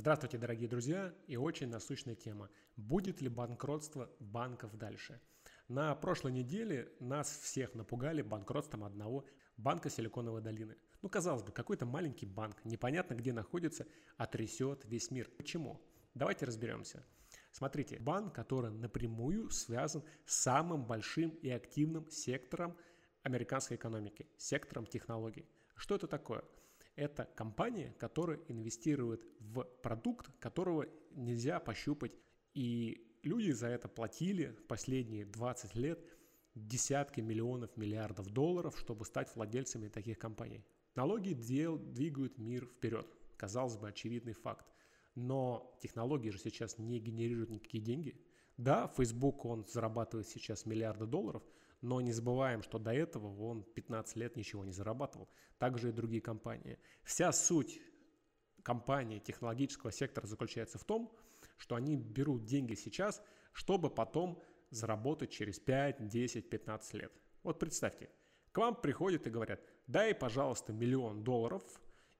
Здравствуйте, дорогие друзья, и очень насущная тема. Будет ли банкротство банков дальше? На прошлой неделе нас всех напугали банкротством одного банка Силиконовой долины. Ну, казалось бы, какой-то маленький банк, непонятно где находится, а весь мир. Почему? Давайте разберемся. Смотрите, банк, который напрямую связан с самым большим и активным сектором американской экономики, сектором технологий. Что это такое? Это компания, которая инвестирует в продукт, которого нельзя пощупать. И люди за это платили последние 20 лет десятки миллионов, миллиардов долларов, чтобы стать владельцами таких компаний. Налоги дел двигают мир вперед. Казалось бы, очевидный факт. Но технологии же сейчас не генерируют никакие деньги. Да, Facebook, он зарабатывает сейчас миллиарды долларов, но не забываем, что до этого он 15 лет ничего не зарабатывал. Также и другие компании. Вся суть компании технологического сектора заключается в том, что они берут деньги сейчас, чтобы потом заработать через 5, 10, 15 лет. Вот представьте, к вам приходят и говорят, дай, пожалуйста, миллион долларов,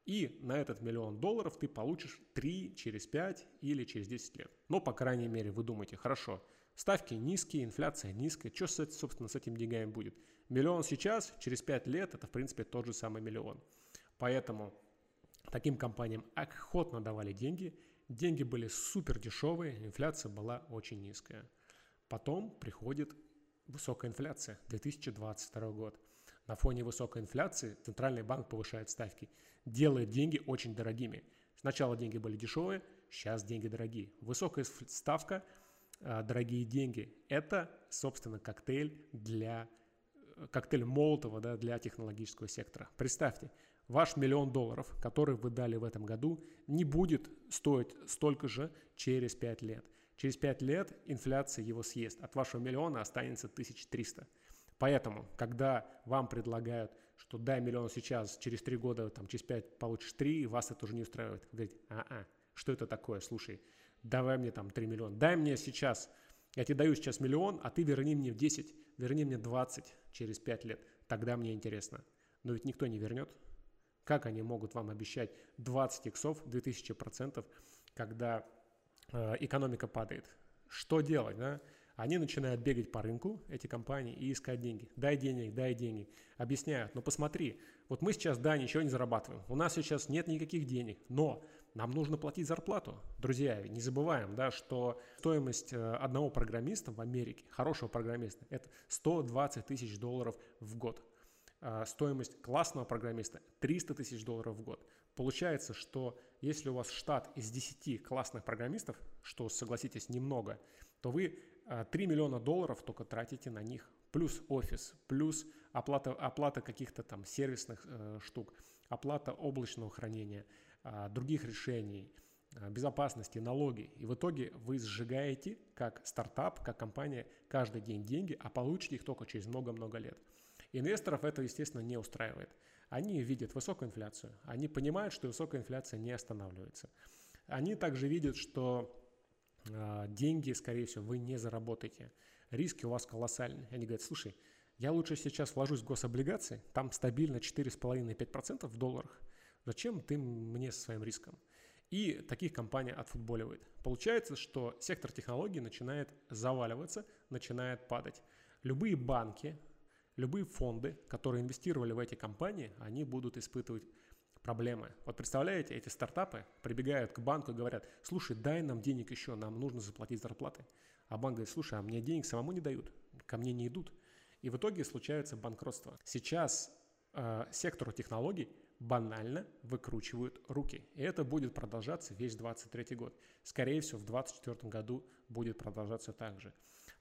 и на этот миллион долларов ты получишь 3 через 5 или через 10 лет. Но, по крайней мере, вы думаете, хорошо, ставки низкие, инфляция низкая, что, собственно, с этими деньгами будет? Миллион сейчас, через 5 лет, это, в принципе, тот же самый миллион. Поэтому таким компаниям охотно давали деньги, деньги были супер дешевые, инфляция была очень низкая. Потом приходит высокая инфляция, 2022 год. На фоне высокой инфляции Центральный банк повышает ставки, делает деньги очень дорогими. Сначала деньги были дешевые, сейчас деньги дорогие. Высокая ставка, дорогие деньги – это, собственно, коктейль для э, коктейль Молотова да, для технологического сектора. Представьте, ваш миллион долларов, который вы дали в этом году, не будет стоить столько же через 5 лет. Через 5 лет инфляция его съест. От вашего миллиона останется 1300. Поэтому, когда вам предлагают, что дай миллион сейчас, через 3 года, там, через 5 получишь 3, вас это уже не устраивает. Вы говорите, а-а, что это такое, слушай, давай мне там 3 миллиона, дай мне сейчас, я тебе даю сейчас миллион, а ты верни мне в 10, верни мне 20 через 5 лет, тогда мне интересно. Но ведь никто не вернет. Как они могут вам обещать 20 иксов, 2000%, когда э, экономика падает? Что делать, да? Они начинают бегать по рынку, эти компании, и искать деньги. Дай денег, дай денег. Объясняют, ну посмотри, вот мы сейчас, да, ничего не зарабатываем. У нас сейчас нет никаких денег, но нам нужно платить зарплату. Друзья, не забываем, да, что стоимость э, одного программиста в Америке, хорошего программиста, это 120 тысяч долларов в год. А стоимость классного программиста 300 тысяч долларов в год. Получается, что если у вас штат из 10 классных программистов, что, согласитесь, немного, то вы 3 а, миллиона долларов только тратите на них, плюс офис, плюс оплата, оплата каких-то там сервисных э, штук, оплата облачного хранения, э, других решений, э, безопасности, налоги. И в итоге вы сжигаете как стартап, как компания каждый день деньги, а получите их только через много-много лет. Инвесторов это, естественно, не устраивает. Они видят высокую инфляцию, они понимают, что высокая инфляция не останавливается. Они также видят, что деньги, скорее всего, вы не заработаете. Риски у вас колоссальные. Они говорят, слушай, я лучше сейчас вложусь в гособлигации, там стабильно 4,5-5% в долларах. Зачем ты мне со своим риском? И таких компаний отфутболивает. Получается, что сектор технологий начинает заваливаться, начинает падать. Любые банки, любые фонды, которые инвестировали в эти компании, они будут испытывать проблемы. Вот представляете, эти стартапы прибегают к банку и говорят, слушай, дай нам денег еще, нам нужно заплатить зарплаты. А банк говорит, слушай, а мне денег самому не дают, ко мне не идут. И в итоге случается банкротство. Сейчас э, сектору технологий банально выкручивают руки. И это будет продолжаться весь 23 год. Скорее всего, в 2024 году будет продолжаться так же.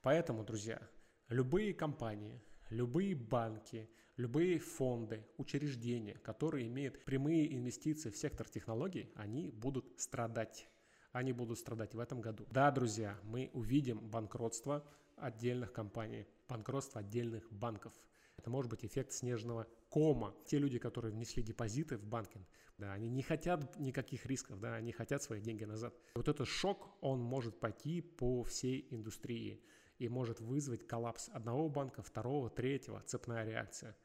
Поэтому, друзья, любые компании, любые банки, любые фонды, учреждения, которые имеют прямые инвестиции в сектор технологий, они будут страдать. Они будут страдать в этом году. Да, друзья, мы увидим банкротство отдельных компаний, банкротство отдельных банков. Это может быть эффект снежного кома. Те люди, которые внесли депозиты в банкинг, да, они не хотят никаких рисков, да, они хотят свои деньги назад. Вот этот шок, он может пойти по всей индустрии и может вызвать коллапс одного банка, второго, третьего, цепная реакция.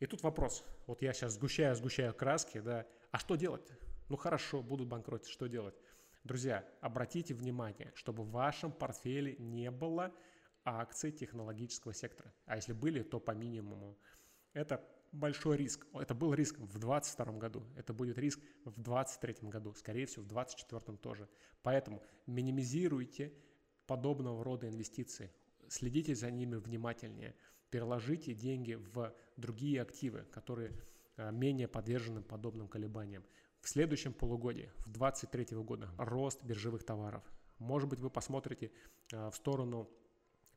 И тут вопрос. Вот я сейчас сгущаю, сгущаю краски, да, а что делать? Ну хорошо, будут банкротить, что делать? Друзья, обратите внимание, чтобы в вашем портфеле не было акций технологического сектора. А если были, то по минимуму. Это большой риск. Это был риск в 2022 году, это будет риск в 2023 году, скорее всего, в 2024 тоже. Поэтому минимизируйте подобного рода инвестиции, следите за ними внимательнее, переложите деньги в другие активы, которые э, менее подвержены подобным колебаниям. В следующем полугодии, в 2023 года, рост биржевых товаров. Может быть, вы посмотрите э, в сторону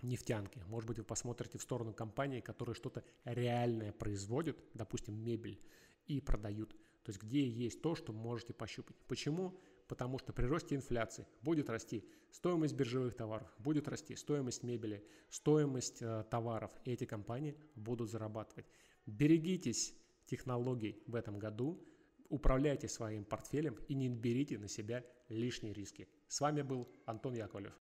нефтянки. Может быть, вы посмотрите в сторону компании, которые что-то реальное производят, допустим, мебель, и продают. То есть где есть то, что можете пощупать. Почему? Потому что при росте инфляции будет расти стоимость биржевых товаров, будет расти стоимость мебели, стоимость э, товаров, и эти компании будут зарабатывать. Берегитесь технологий в этом году, управляйте своим портфелем и не берите на себя лишние риски. С вами был Антон Яковлев.